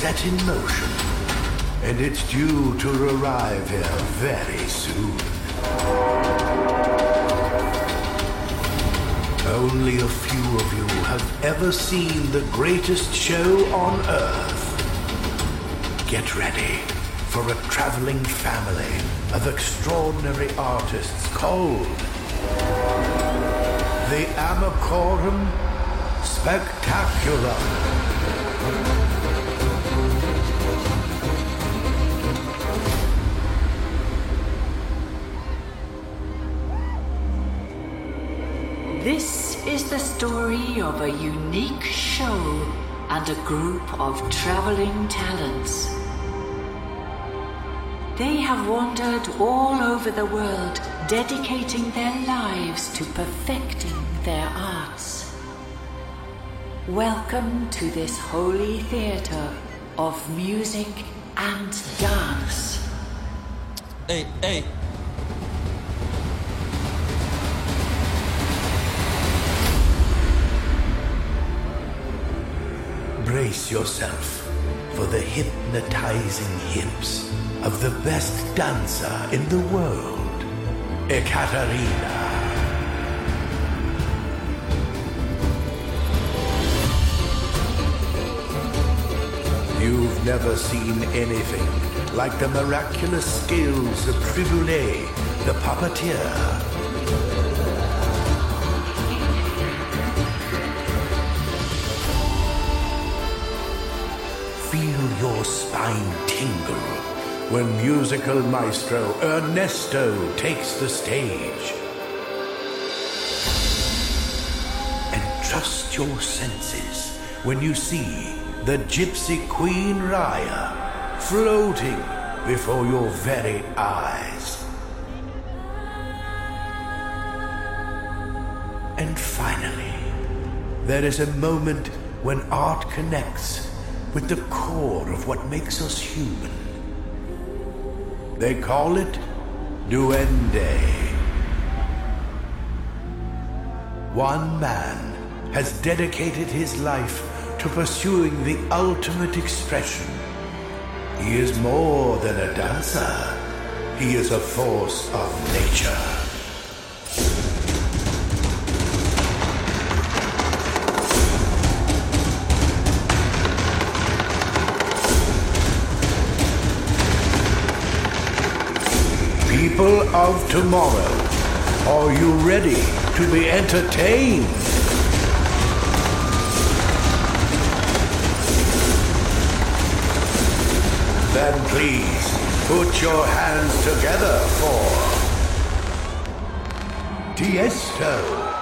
set in motion, and it's due to arrive here very soon. Only a few of you have ever seen the greatest show on Earth. Get ready for a traveling family of extraordinary artists called the Amicorum Spectaculum. Is the story of a unique show and a group of traveling talents. They have wandered all over the world, dedicating their lives to perfecting their arts. Welcome to this holy theater of music and dance. Hey, hey. Brace yourself for the hypnotizing hips of the best dancer in the world, Ekaterina. You've never seen anything like the miraculous skills of Triboulet, the puppeteer. Your spine tingle when musical maestro Ernesto takes the stage. And trust your senses when you see the gypsy queen Raya floating before your very eyes. And finally, there is a moment when art connects with the core of what makes us human. They call it Duende. One man has dedicated his life to pursuing the ultimate expression. He is more than a dancer. He is a force of nature. People of tomorrow, are you ready to be entertained? Then please put your hands together for Tiesto.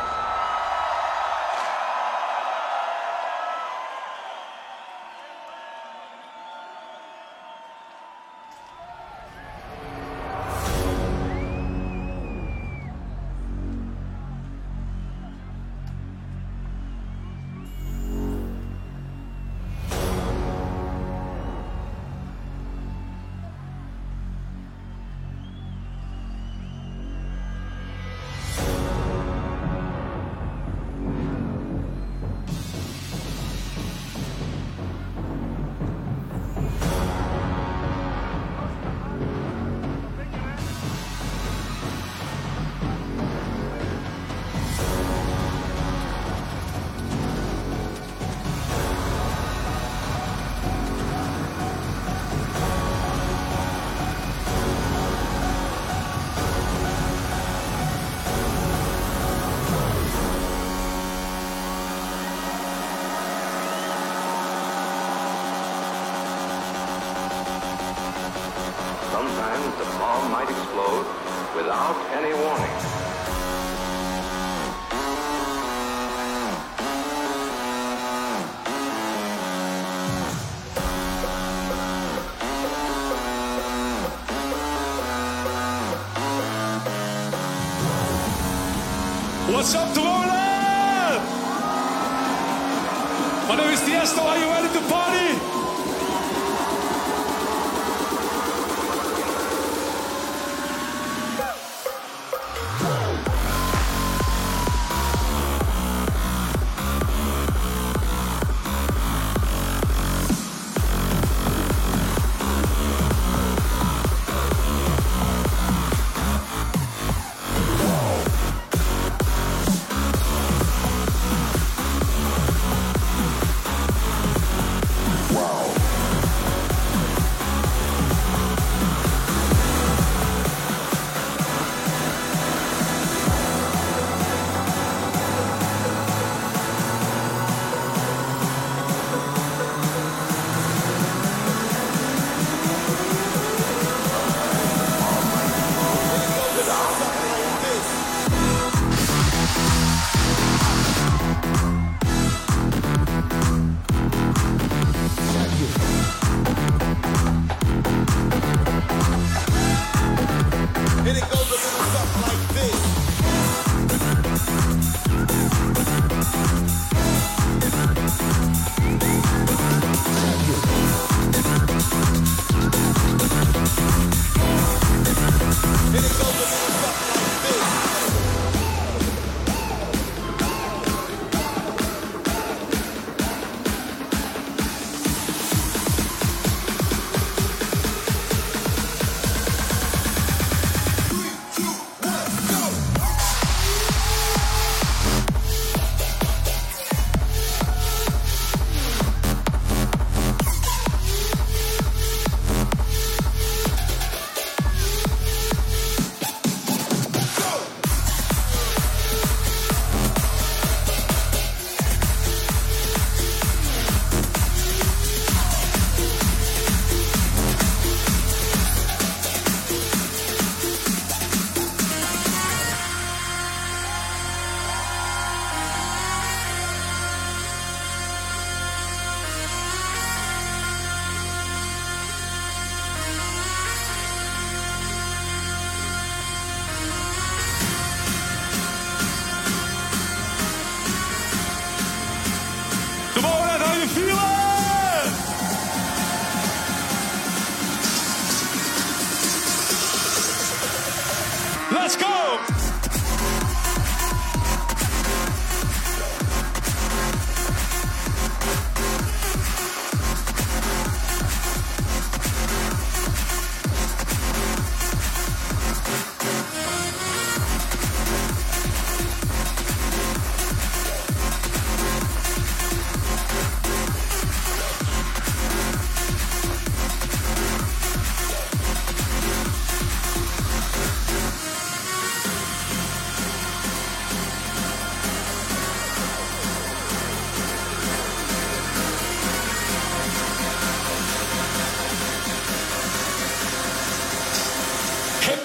Santo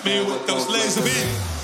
me with those laser beams.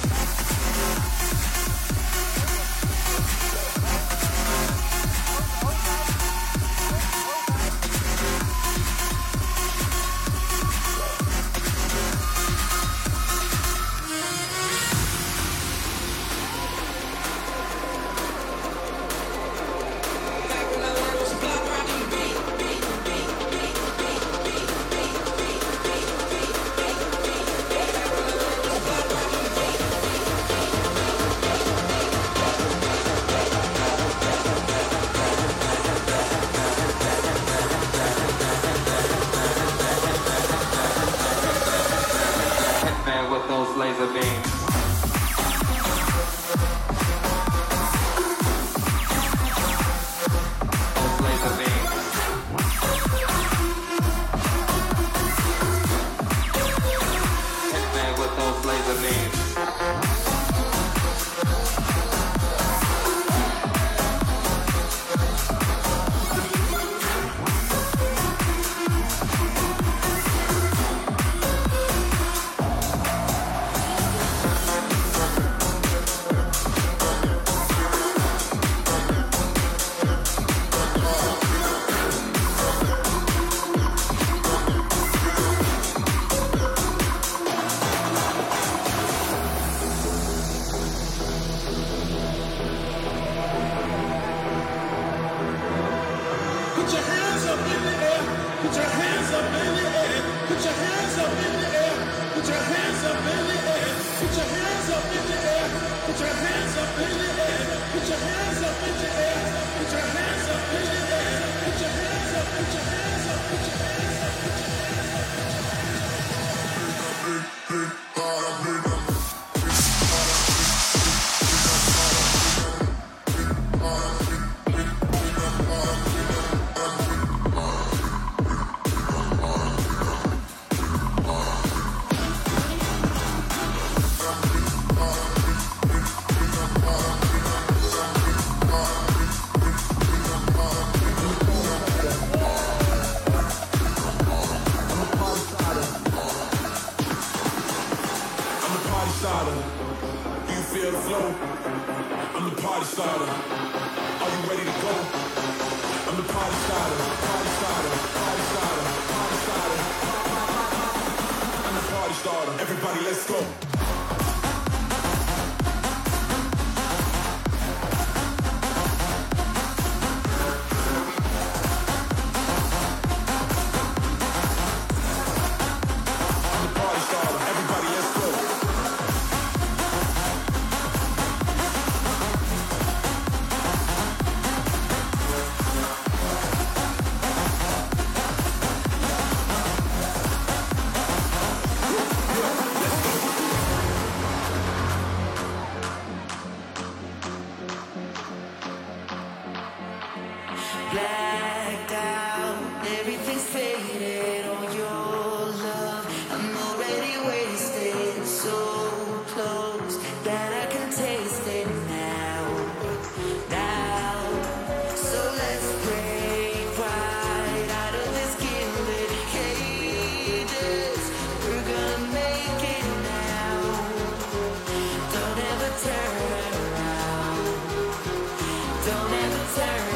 concern.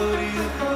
Somebody to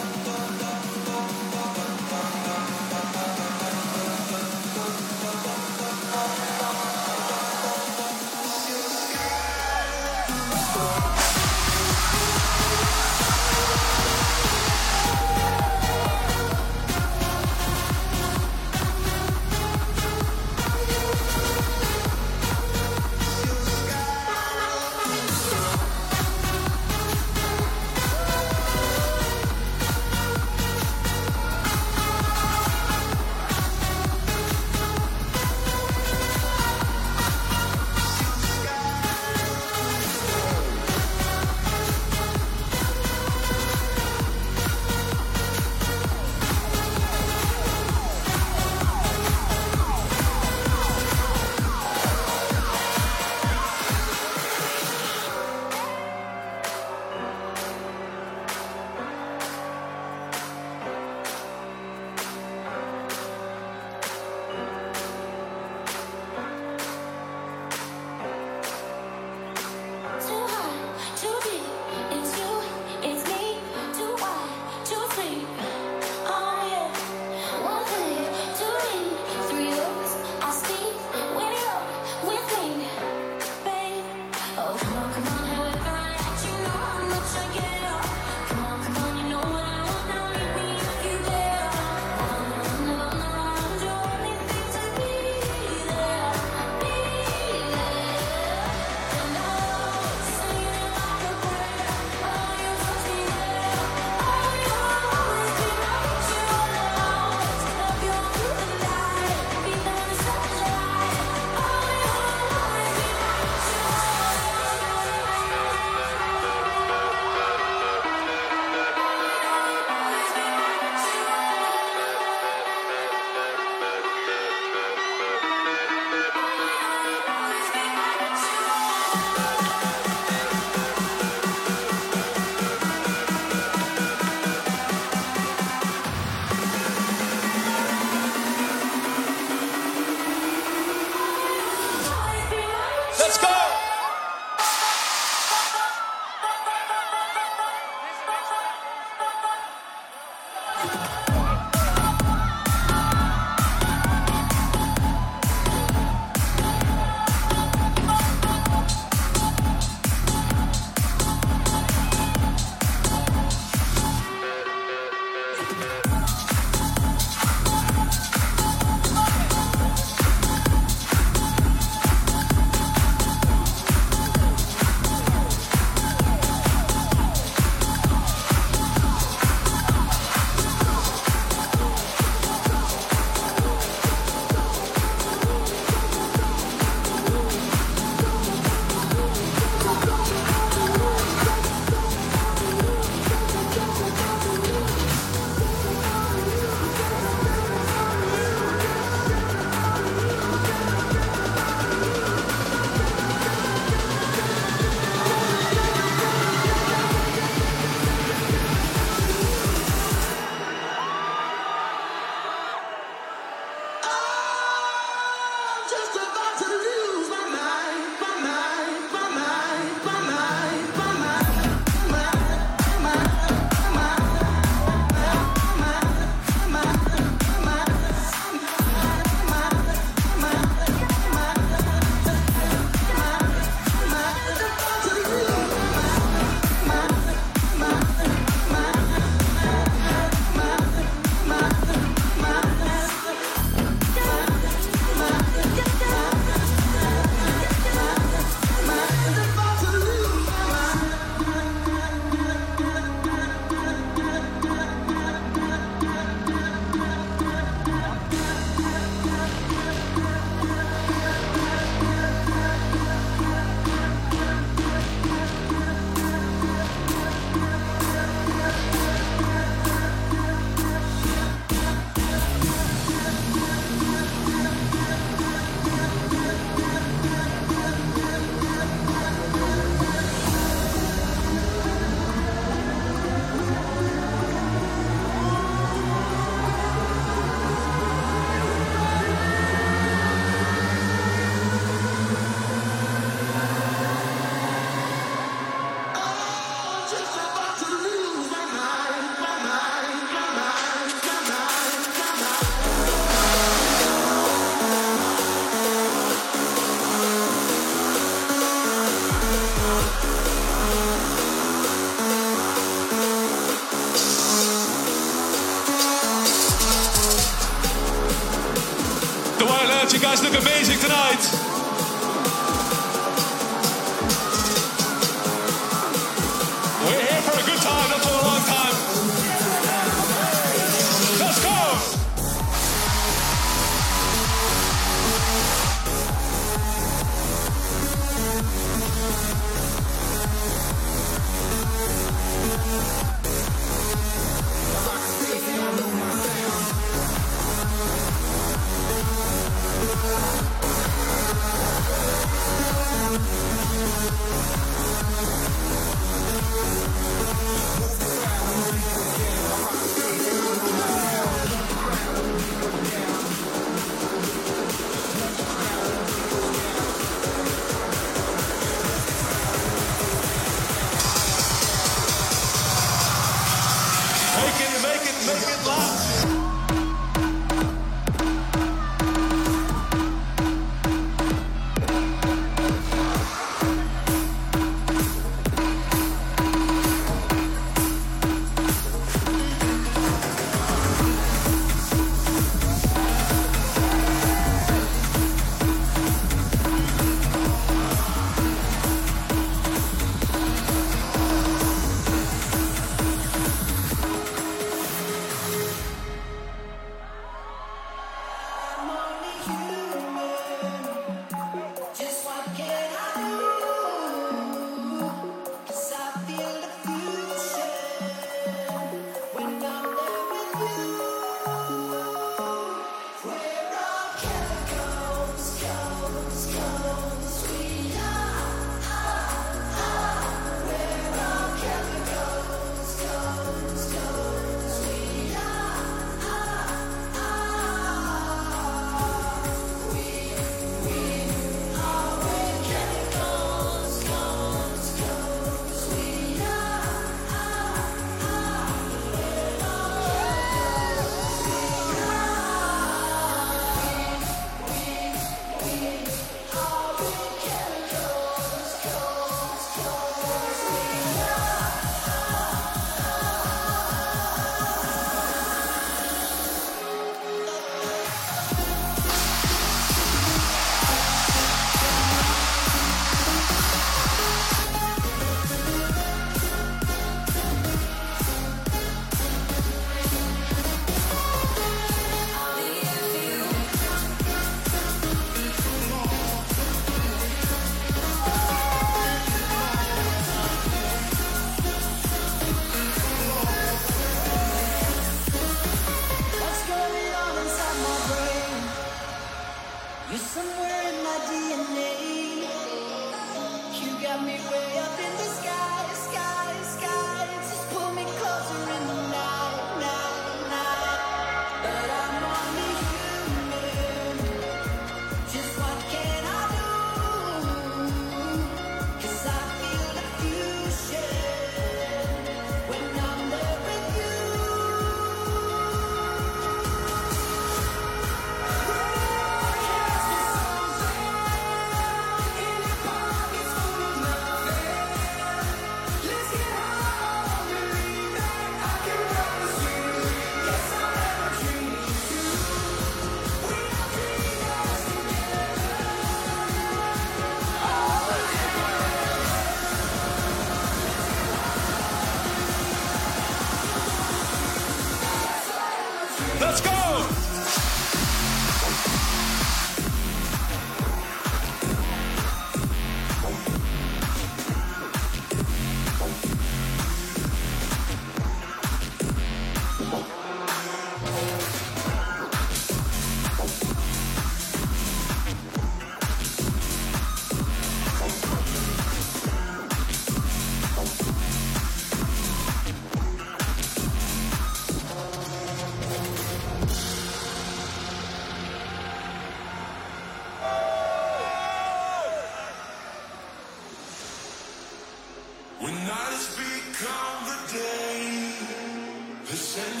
Send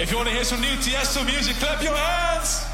If you want to hear some new Tiesto music, clap your hands.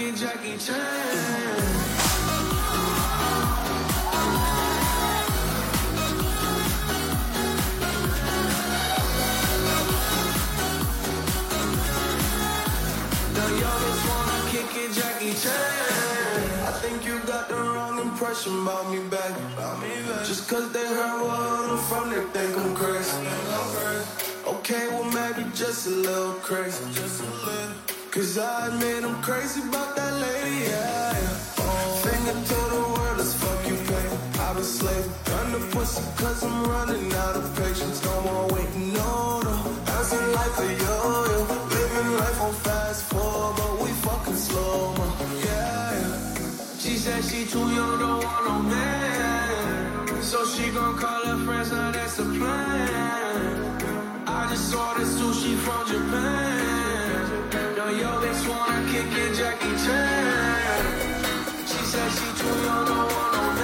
It, Jackie Chan. Jackie Chan. I think you got the wrong impression about me back. Just cause they heard what I'm from, they think I'm crazy. Okay, well maybe just a little crazy. Cause I admit I'm crazy about that lady, yeah. Finger to the world, let's fuck you, babe. I've been done the pussy cause I'm running out of patience. No more waiting, no, no. Dancing like a yo-yo. Living life on fast forward, but we fucking slow, mo. Yeah, yeah. She said she too young, don't want no man. So she gon' call her friends, now that's a plan. I just saw the sushi from Japan. She said she too young, don't want no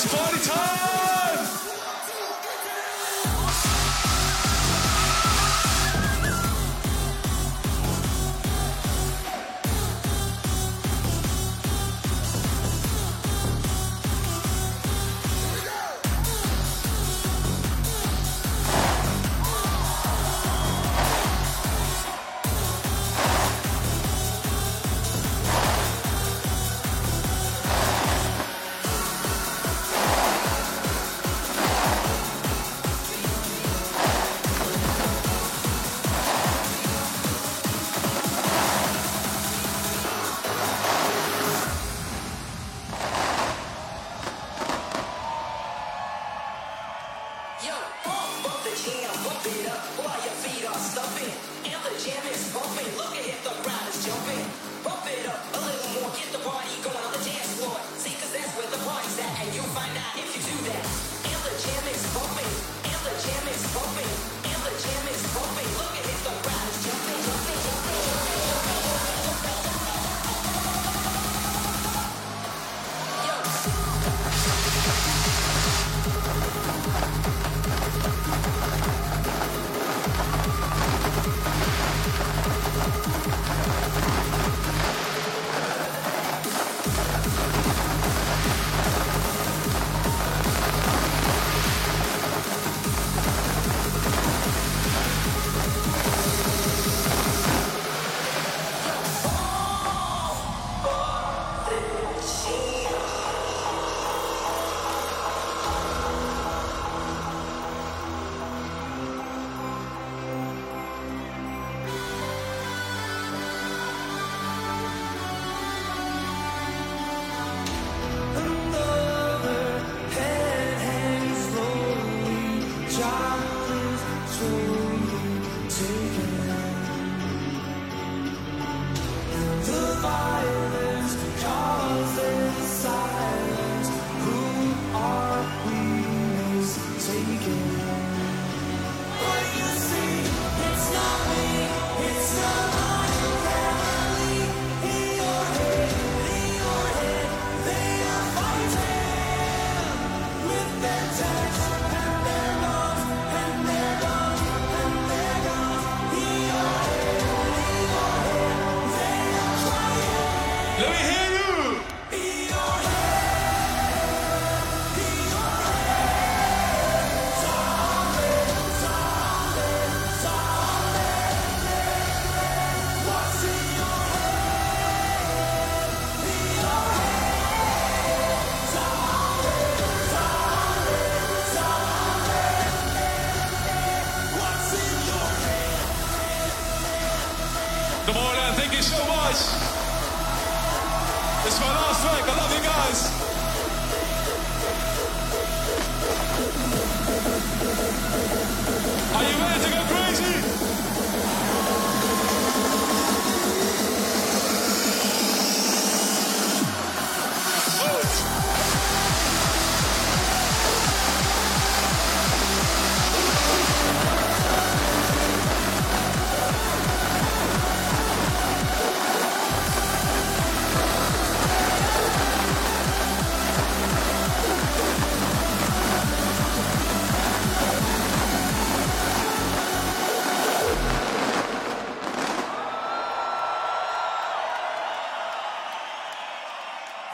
It's party time!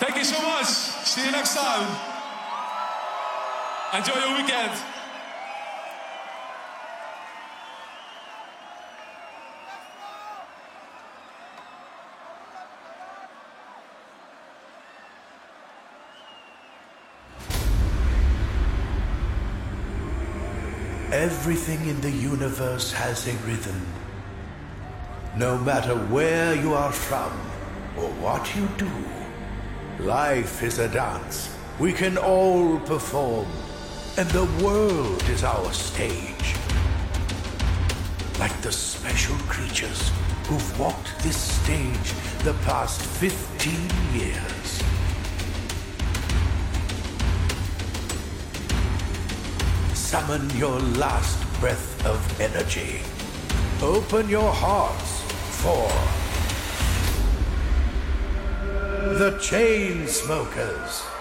Thank you so much. See you next time. Enjoy your weekend. Everything in the universe has a rhythm. No matter where you are from or what you do, life is a dance. We can all perform, and the world is our stage. Like the special creatures who've walked this stage the past 15 years. Summon your last breath of energy. Open your hearts for the Chainsmokers.